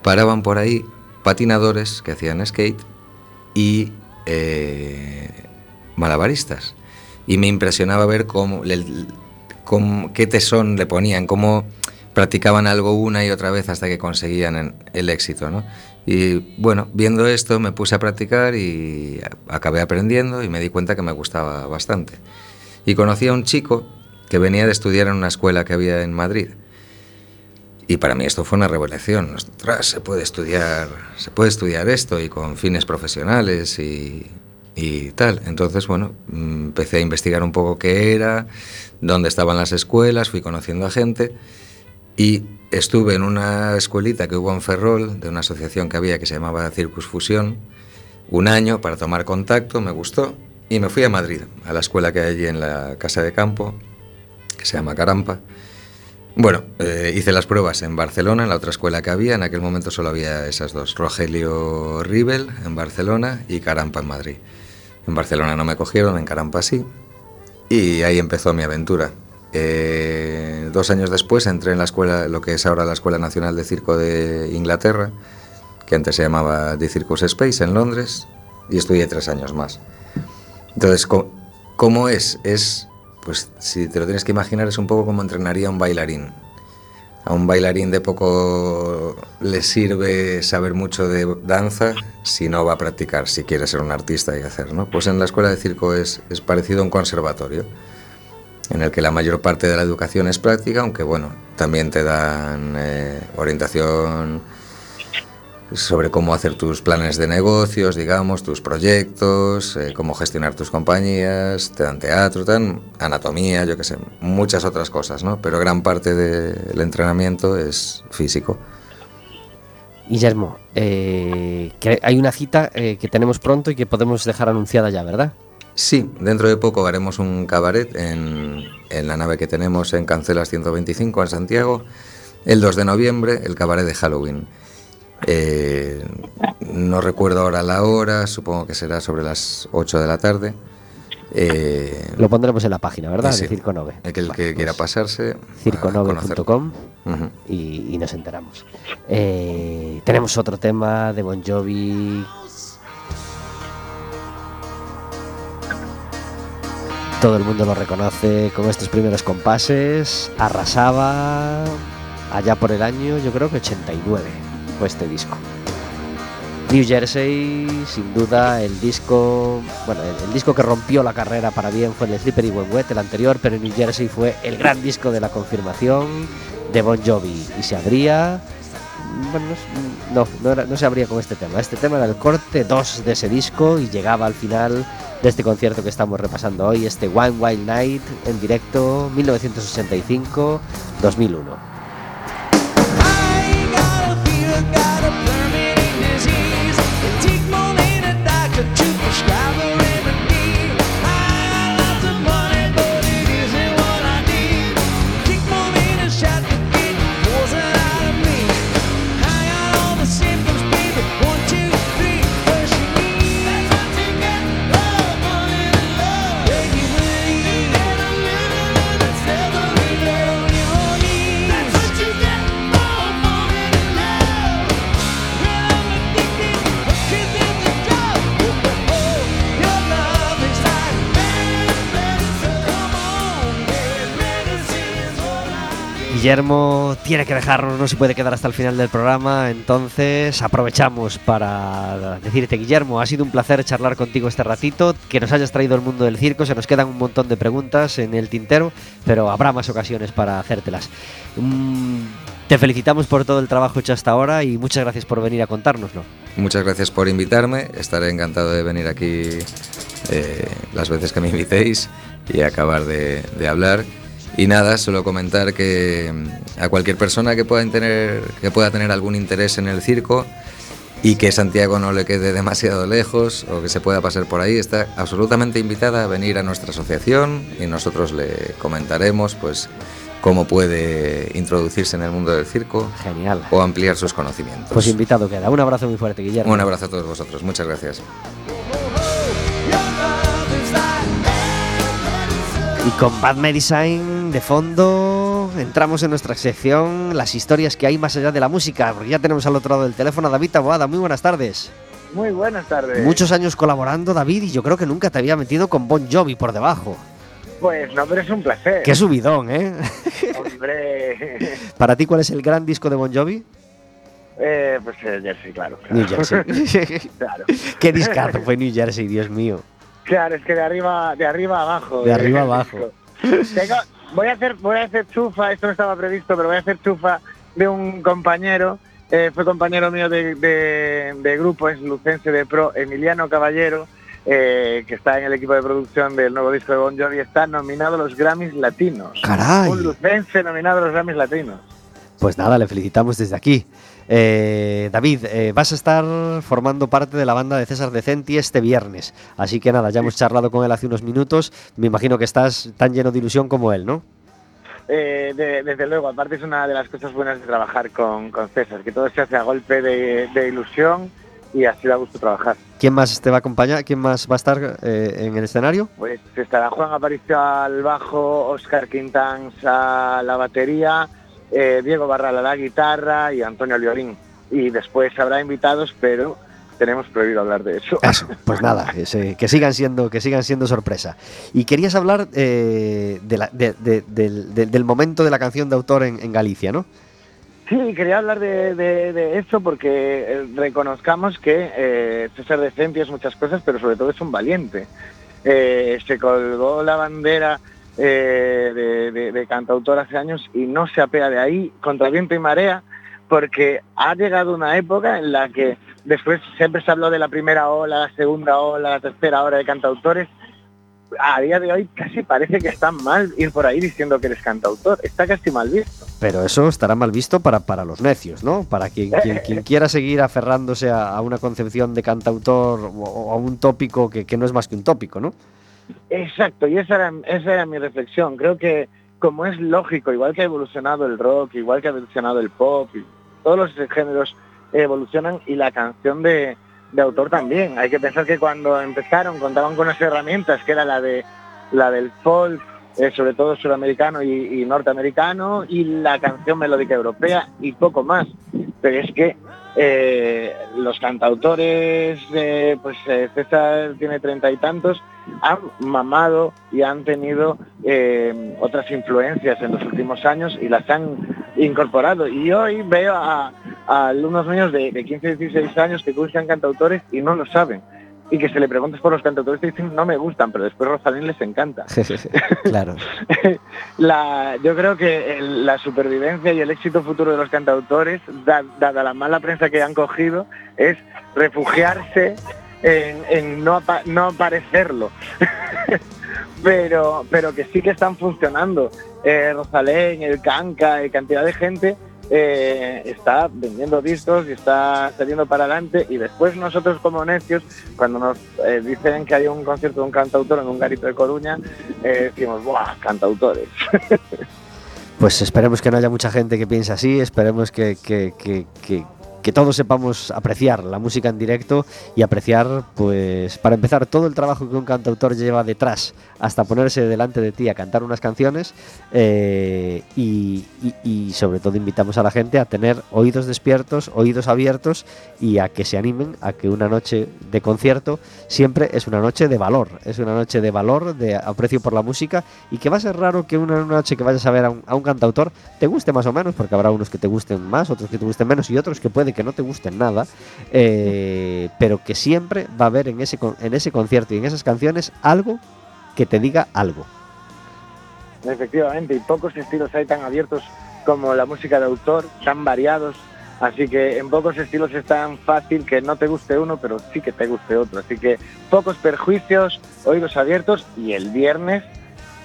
paraban por ahí patinadores que hacían skate y eh, malabaristas. Y me impresionaba ver cómo, cómo, qué tesón le ponían, cómo practicaban algo una y otra vez hasta que conseguían el éxito, ¿no? Y bueno, viendo esto me puse a practicar y acabé aprendiendo y me di cuenta que me gustaba bastante. Y conocí a un chico que venía de estudiar en una escuela que había en Madrid. Y para mí esto fue una revelación. Ostras, se puede estudiar, se puede estudiar esto y con fines profesionales y, y tal. Entonces, bueno, empecé a investigar un poco qué era, dónde estaban las escuelas, fui conociendo a gente y estuve en una escuelita que hubo en Ferrol, de una asociación que había que se llamaba Circus Fusión, un año para tomar contacto, me gustó, y me fui a Madrid, a la escuela que hay allí en la casa de campo, que se llama Carampa. Bueno, eh, hice las pruebas en Barcelona, en la otra escuela que había, en aquel momento solo había esas dos, Rogelio Rivel en Barcelona y Carampa en Madrid. En Barcelona no me cogieron, en Carampa sí, y ahí empezó mi aventura. Eh, dos años después entré en la escuela, lo que es ahora la Escuela Nacional de Circo de Inglaterra, que antes se llamaba The Circus Space en Londres, y estudié tres años más. Entonces, ¿cómo es? Es, pues si te lo tienes que imaginar, es un poco como entrenaría un bailarín. A un bailarín de poco le sirve saber mucho de danza si no va a practicar, si quiere ser un artista y hacer, ¿no? Pues en la escuela de circo es, es parecido a un conservatorio, en el que la mayor parte de la educación es práctica, aunque bueno, también te dan eh, orientación sobre cómo hacer tus planes de negocios, digamos, tus proyectos, eh, cómo gestionar tus compañías, te dan teatro, te dan anatomía, yo qué sé, muchas otras cosas, ¿no? Pero gran parte del entrenamiento es físico. Guillermo, eh, hay una cita que tenemos pronto y que podemos dejar anunciada ya, ¿verdad? Sí, dentro de poco haremos un cabaret en, en la nave que tenemos en Cancelas 125 en Santiago, el 2 de noviembre, el cabaret de Halloween. Eh, no recuerdo ahora la hora, supongo que será sobre las 8 de la tarde. Eh, Lo pondremos en la página, ¿verdad? sí. De Circo Nove. el que, quiera pues, pasarse. circonove.com y nos enteramos. Eh, tenemos otro tema de Bon Jovi. Todo el mundo lo reconoce con estos primeros compases. Arrasaba allá por el año, yo creo que 89 fue este disco. New Jersey, sin duda, el disco, bueno, el, el disco que rompió la carrera para bien fue el Slippery When Wet, el anterior, pero New Jersey fue el gran disco de la confirmación de Bon Jovi y se abría, bueno, no, no, no, se abría con este tema, este tema era el corte 2 de ese disco y llegaba al final de este concierto que estamos repasando hoy, este One Wild Night en directo 1965-2001. Guillermo tiene que dejarnos, no se puede quedar hasta el final del programa, entonces aprovechamos para decirte, Guillermo, ha sido un placer charlar contigo este ratito, que nos hayas traído el mundo del circo, se nos quedan un montón de preguntas en el tintero, pero habrá más ocasiones para hacértelas. Mm, te felicitamos por todo el trabajo hecho hasta ahora y muchas gracias por venir a contárnoslo. Muchas gracias por invitarme. Estaré encantado de venir aquí eh, las veces que me invitéis y acabar de, de hablar. Y nada, solo comentar que mm, a cualquier persona que pueda, tener, que pueda tener algún interés en el circo y que Santiago no le quede demasiado lejos o que se pueda pasar por ahí, está absolutamente invitada a venir a nuestra asociación y nosotros le comentaremos pues cómo puede introducirse en el mundo del circo Genial. o ampliar sus conocimientos. Pues invitado queda. Un abrazo muy fuerte, Guillermo. Un abrazo a todos vosotros, muchas gracias. Y con Bad Medicine de fondo entramos en nuestra sección Las historias que hay más allá de la música. Porque ya tenemos al otro lado del teléfono a David Taboada. Muy buenas tardes. Muy buenas tardes. Muchos años colaborando, David, y yo creo que nunca te había metido con Bon Jovi por debajo. Pues no, pero es un placer. Qué subidón, ¿eh? Hombre. Para ti, ¿cuál es el gran disco de Bon Jovi? Eh, pues eh, Jersey, claro. claro. New Jersey. claro. Qué discazo fue New Jersey, Dios mío. Claro, es que de arriba, de arriba abajo. De arriba eh, abajo. Tengo- voy a hacer, voy a hacer chufa, esto no estaba previsto, pero voy a hacer chufa de un compañero, eh, fue compañero mío de, de- de grupo, es lucense de pro, Emiliano Caballero, eh, que está en el equipo de producción del nuevo disco de Bon Jovi, está nominado a los Grammys Latinos. Caray. Un lucense nominado a los Grammys Latinos. Pues nada, le felicitamos desde aquí. Eh, David, eh, vas a estar formando parte de la banda de César Decenti este viernes. Así que nada, ya hemos charlado con él hace unos minutos. Me imagino que estás tan lleno de ilusión como él, ¿no? Eh, de- desde luego, aparte es una de las cosas buenas de trabajar con, con César, que todo se hace a golpe de, de ilusión y así da gusto trabajar. ¿Quién más te va a acompañar? ¿Quién más va a estar eh, en el escenario? Pues estará Juan Aparicio al bajo, Oscar Quintans a la batería, eh, Diego Barral a la guitarra y Antonio Liorín. Y después habrá invitados, pero tenemos prohibido hablar de eso. Eso, pues nada, que, se- que sigan siendo, que sigan siendo sorpresa. Y querías hablar eh, de la- de- de- del, de- del momento de la canción de autor en, en Galicia, ¿no? Sí, quería hablar de, de- de eso porque eh, reconozcamos que eh, César Decenti es muchas cosas, pero sobre todo es un valiente. Eh, se colgó la bandera eh, de, de- de cantautor hace años y no se apea de ahí contra viento y marea porque ha llegado una época en la que después siempre se habló de la primera ola, la segunda ola, la tercera ola de cantautores. A día de hoy casi parece que está mal ir por ahí diciendo que eres cantautor. Está casi mal visto. Pero eso estará mal visto para, para los necios, ¿no? Para quien, quien, quien quiera seguir aferrándose a, a una concepción de cantautor o, o a un tópico que, que no es más que un tópico, ¿no? Exacto, y esa era, esa era mi reflexión. Creo que como es lógico, igual que ha evolucionado el rock, igual que ha evolucionado el pop, todos los géneros evolucionan y la canción de, de autor también. Hay que pensar que cuando empezaron contaban con unas herramientas que era la de la del folk, eh, sobre todo suramericano y, norteamericano, y la canción melódica europea y poco más. Pero es que eh, los cantautores, eh, pues César tiene treinta y tantos, han mamado y han tenido eh, otras influencias en los últimos años y las han incorporado. Y hoy veo a, a alumnos míos de, de 15, 16 años que buscan cantautores y no lo saben. Y que se le preguntes por los cantautores y dicen no me gustan, pero después Rosalén les encanta. claro. la, yo creo que el- la supervivencia y el éxito futuro de los cantautores, da- dada la mala prensa que han cogido, es refugiarse en, no, apa- no aparecerlo. pero, pero que sí que están funcionando. Eh, Rosalén, el Canca, cantidad de gente eh, está vendiendo discos y está saliendo para adelante y después nosotros como necios, cuando nos eh, dicen que hay un concierto de un cantautor en un garito de Coruña, decimos, ¡buah, cantautores! Pues esperemos que no haya mucha gente que piense así, esperemos que- que- todos sepamos apreciar la música en directo y apreciar, pues, para empezar, todo el trabajo que un cantautor lleva detrás hasta ponerse delante de ti a cantar unas canciones eh, y, y- y sobre todo invitamos a la gente a tener oídos despiertos, oídos abiertos y a que se animen a que una noche de concierto siempre es una noche de valor, es una noche de valor, de aprecio por la música y que va a ser raro que una noche que vayas a ver a un, a un cantautor te guste más o menos, porque habrá unos que te gusten más, otros que te gusten menos y otros que puede que no te gusten nada, eh, pero que siempre va a haber en ese, en ese concierto y en esas canciones algo que te diga algo. Efectivamente, y pocos estilos hay tan abiertos como la música de autor, tan variados. Así que en pocos estilos es tan fácil que no te guste uno, pero sí que te guste otro. Así que pocos perjuicios, oídos abiertos y el viernes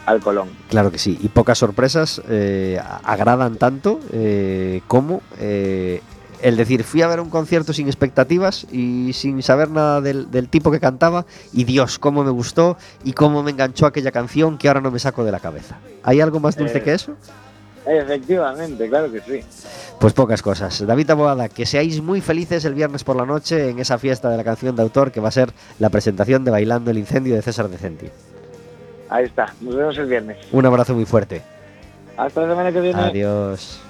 al Colón. Claro que sí, y pocas sorpresas eh, agradan tanto eh, como eh, el decir, fui a ver un concierto sin expectativas y sin saber nada del, del tipo que cantaba y Dios, cómo me gustó y cómo me enganchó aquella canción que ahora no me saco de la cabeza. ¿Hay algo más dulce Eh. que eso? Efectivamente, claro que sí. Pues pocas cosas. David Aboada, que seáis muy felices el viernes por la noche en esa fiesta de la canción de autor que va a ser la presentación de Bailando el Incendio de César Decenti. Ahí está, nos vemos el viernes. Un abrazo muy fuerte. Hasta la semana que viene. Adiós.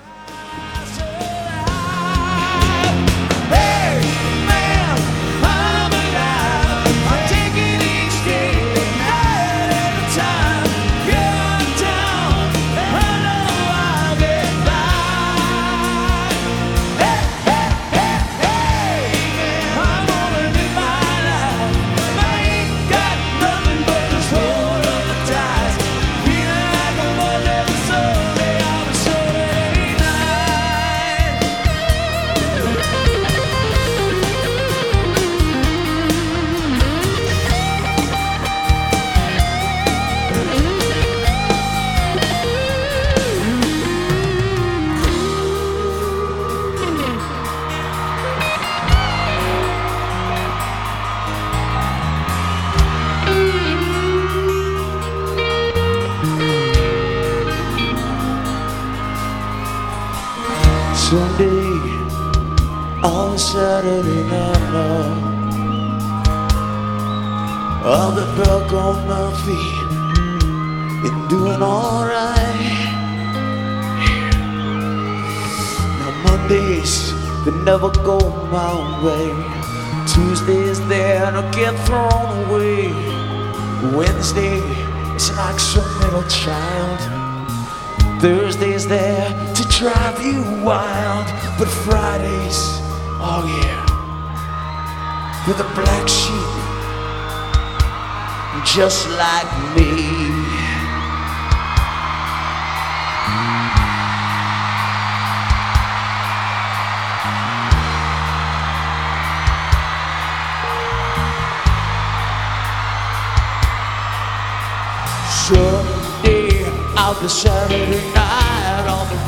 Saturday night on the.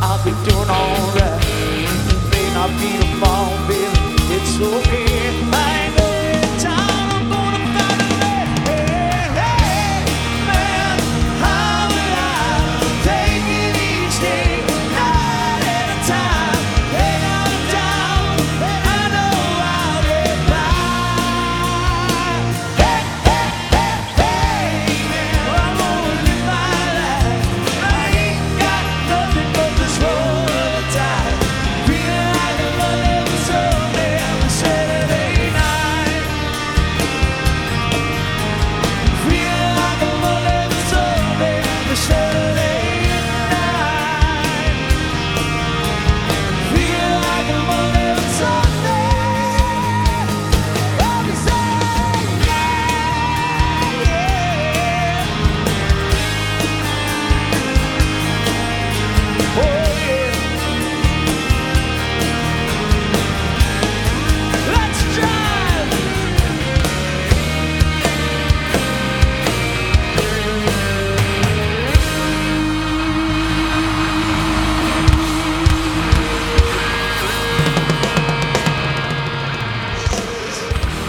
I'll be doing alright. May not be baby. It's okay. I ain't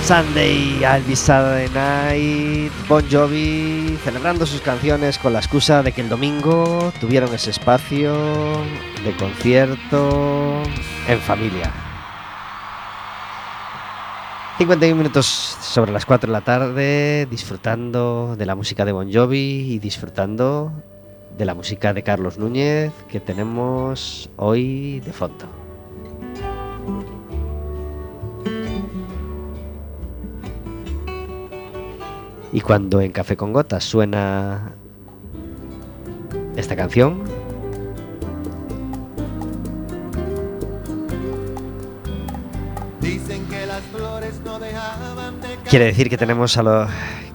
Sunday, Elvis Saturday Night, Bon Jovi, celebrando sus canciones con la excusa de que el domingo tuvieron ese espacio de concierto en familia. 51 minutos sobre las 4 de la tarde, disfrutando de la música de Bon Jovi y disfrutando de la música de Carlos Núñez que tenemos hoy de fondo. Y cuando en Café con Gotas suena esta canción, quiere decir que tenemos a lo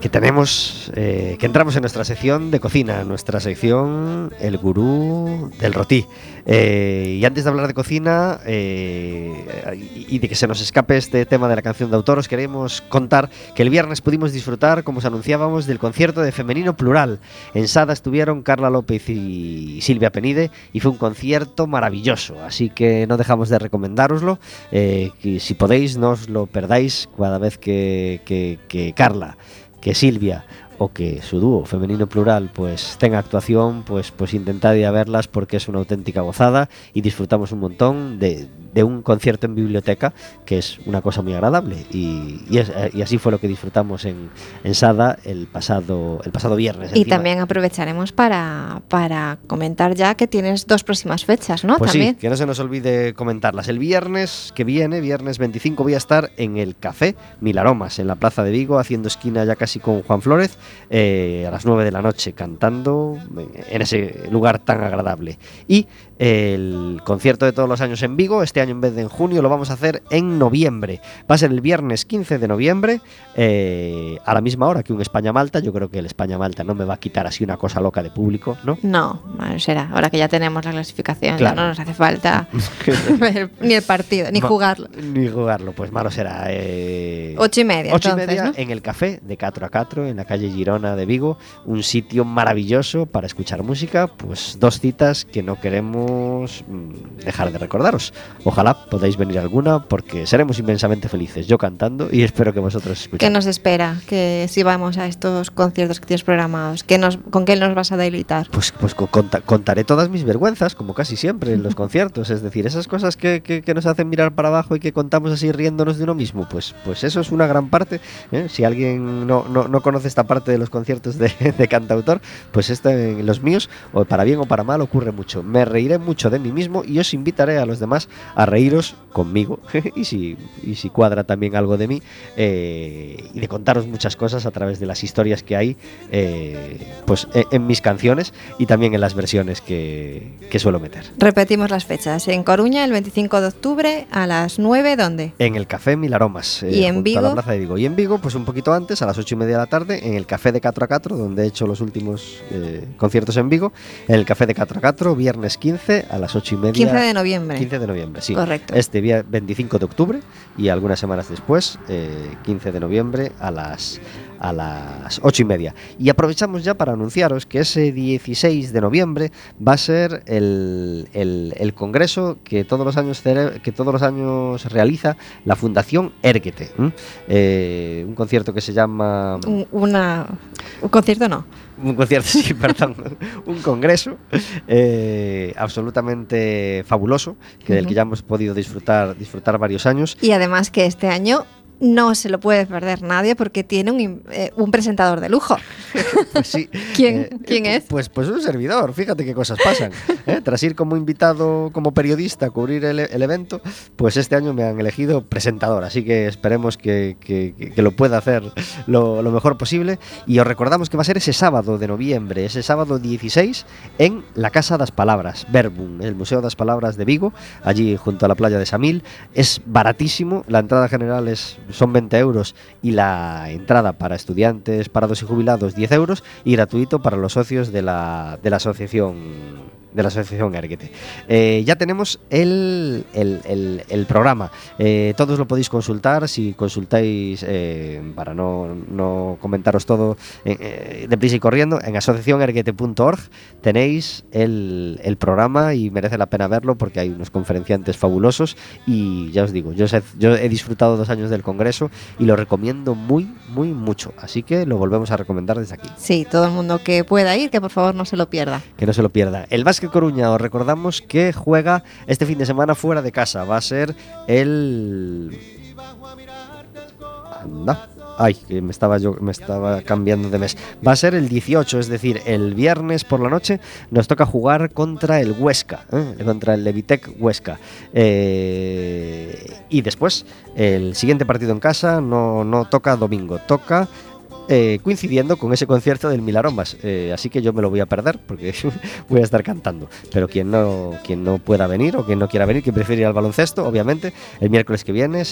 que tenemos eh, que entramos en nuestra sección de cocina, nuestra sección El Gurú del Rotí. Eh, y antes de hablar de cocina eh, y y de que se nos escape este tema de la canción de autor, os queremos contar que el viernes pudimos disfrutar, como os anunciábamos, del concierto de Femenino Plural. En Sada estuvieron Carla López y Silvia Penide y fue un concierto maravilloso. Así que no dejamos de recomendároslo. que si podéis, no os lo perdáis cada vez que Carla, que Silvia o que su dúo femenino plural pues tenga actuación, pues, pues intentad ir a verlas porque es una auténtica gozada y disfrutamos un montón de, de un concierto en biblioteca que es una cosa muy agradable y, y es- eh, y así fue lo que disfrutamos en, en Sada el pasado, el pasado viernes. Y encima. también aprovecharemos para, para comentar ya que tienes dos próximas fechas, ¿no? Pues también. sí, que no se nos olvide comentarlas. El viernes que viene, viernes 25, voy a estar en el Café Milaromas, en la Plaza de Vigo, haciendo esquina ya casi con Juan Flórez, eh, a las 9 de la noche, cantando en ese lugar tan agradable. Y el concierto de todos los años en Vigo, este año en vez de en junio, lo vamos a hacer en noviembre. Va a ser el viernes 15 de noviembre, eh, a la misma hora que un España-Malta. Yo creo que el España-Malta no me va a quitar así una cosa loca de público, ¿no? No, bueno, será. Ahora que ya tenemos la clasificación, Claro. ya no nos hace falta ni el partido, ni jugarlo. Ni jugarlo, pues malo será. Eh, Ocho y media, Ocho y media ¿no? en el café de 4 a 4 en la calle Girona de Vigo. Un sitio maravilloso para escuchar música. Pues dos citas que no queremos mm, dejar de recordaros. Ojalá podáis venir alguna porque seremos inmensamente felices. Yo cantando y espero que vosotros ¿Qué escuchéis. nos espera? Que si vamos a estos conciertos que tienes programados, ¿qué nos, ¿con qué nos vas a deleitar? Pues, pues co- conta- contaré todas mis vergüenzas, como casi siempre en los conciertos. Es decir, esas cosas que, que- que nos hacen mirar para abajo y que contamos así riéndonos de uno mismo. Pues, pues eso es una gran parte. ¿eh? Si alguien no, no- no conoce esta parte de los conciertos de, de cantautor, pues esta en los míos, o para bien o para mal, ocurre mucho. Me reiré mucho de mí mismo y os invitaré a los demás a reíros conmigo y, si, y si cuadra también algo de mí eh, y de contaros muchas cosas a través de las historias que hay eh, pues e- en mis canciones y también en las versiones que, que suelo meter. Repetimos las fechas. En Coruña, el 25 de octubre, a las 9, ¿dónde? En el Café Milaromas. ¿Y en junto a Vigo? la Plaza de Vigo. Y en Vigo, pues un poquito antes, a las ocho y media de la tarde, en el Café de 4 a 4, donde he hecho los últimos eh, conciertos en Vigo. En el Café de 4 a 4, viernes 15, a las ocho y media. 15 de noviembre. 15 de noviembre, sí. Correcto. Este día 25 de octubre y algunas semanas después, eh, 15 de noviembre, a las a las 8 y media. Y aprovechamos ya para anunciaros que ese 16 de noviembre va a ser el, el- el congreso que todos los años que todos los años realiza la Fundación Erguete. ¿m? Eh, un concierto que se llama Un, una, un concierto no. Un concierto, sí, perdón, un congreso eh, absolutamente fabuloso, que del que ya hemos podido disfrutar, disfrutar varios años. Y además que este año no se lo puede perder nadie porque tiene un, eh, un presentador de lujo. Pues sí. ¿Quién- quién es? Pues, pues un servidor, fíjate qué cosas pasan. ¿eh? Tras ir como invitado, como periodista a cubrir el, el evento, pues este año me han elegido presentador, así que esperemos que- que lo pueda hacer lo, lo mejor posible. Y os recordamos que va a ser ese sábado de noviembre, ese sábado 16, en la Casa das Palabras, Verbum, el Museo das Palabras de Vigo, allí junto a la playa de Samil. Es baratísimo, la entrada general es, son 20 euros y la entrada para estudiantes, parados y jubilados 10 euros y gratuito para los socios de la, de la asociación de la asociación Erguete. Eh, ya tenemos el, el- el- el programa. Eh, todos lo podéis consultar si consultáis, eh, para no, no comentaros todo eh, eh, deprisa y corriendo, en asociacionerguete.org tenéis el, el programa y merece la pena verlo porque hay unos conferenciantes fabulosos y ya os digo, yo, sé- yo he disfrutado dos años del Congreso y lo recomiendo muy, muy mucho. Así que lo volvemos a recomendar desde aquí. Sí, todo el mundo que pueda ir, que por favor no se lo pierda. Que no se lo pierda. El Básquet Coruña, os recordamos que juega este fin de semana fuera de casa. Va a ser el. Anda. Ay, que me estaba yo me estaba cambiando de mes. Va a ser el 18, es decir, el viernes por la noche nos toca jugar contra el Huesca, ¿eh? contra el Levitec Huesca. Eh, y después, el siguiente partido en casa no, no toca domingo, toca eh, coincidiendo con ese concierto del Milarombas. Eh, así que yo me lo voy a perder porque voy a estar cantando. Pero quien no, quien no pueda venir o quien no quiera venir, quien prefiere ir al baloncesto, obviamente, el miércoles que viene